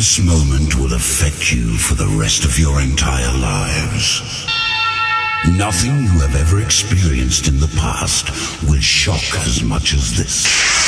This moment will affect you for the rest of your entire lives. Nothing you have ever experienced in the past will shock as much as this.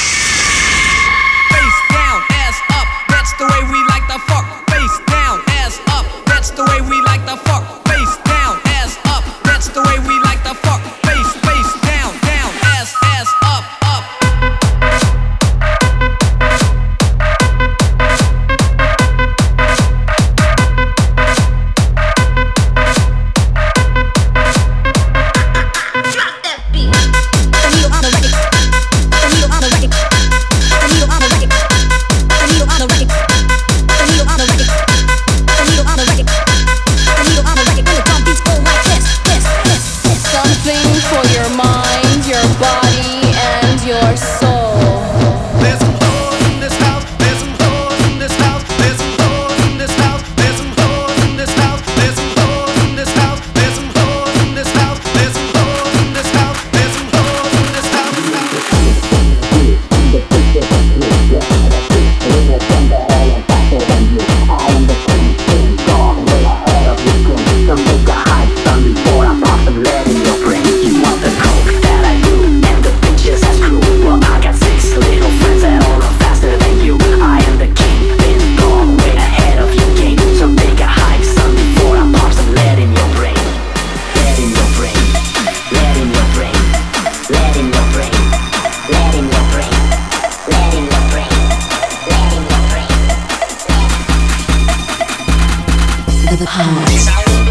the past.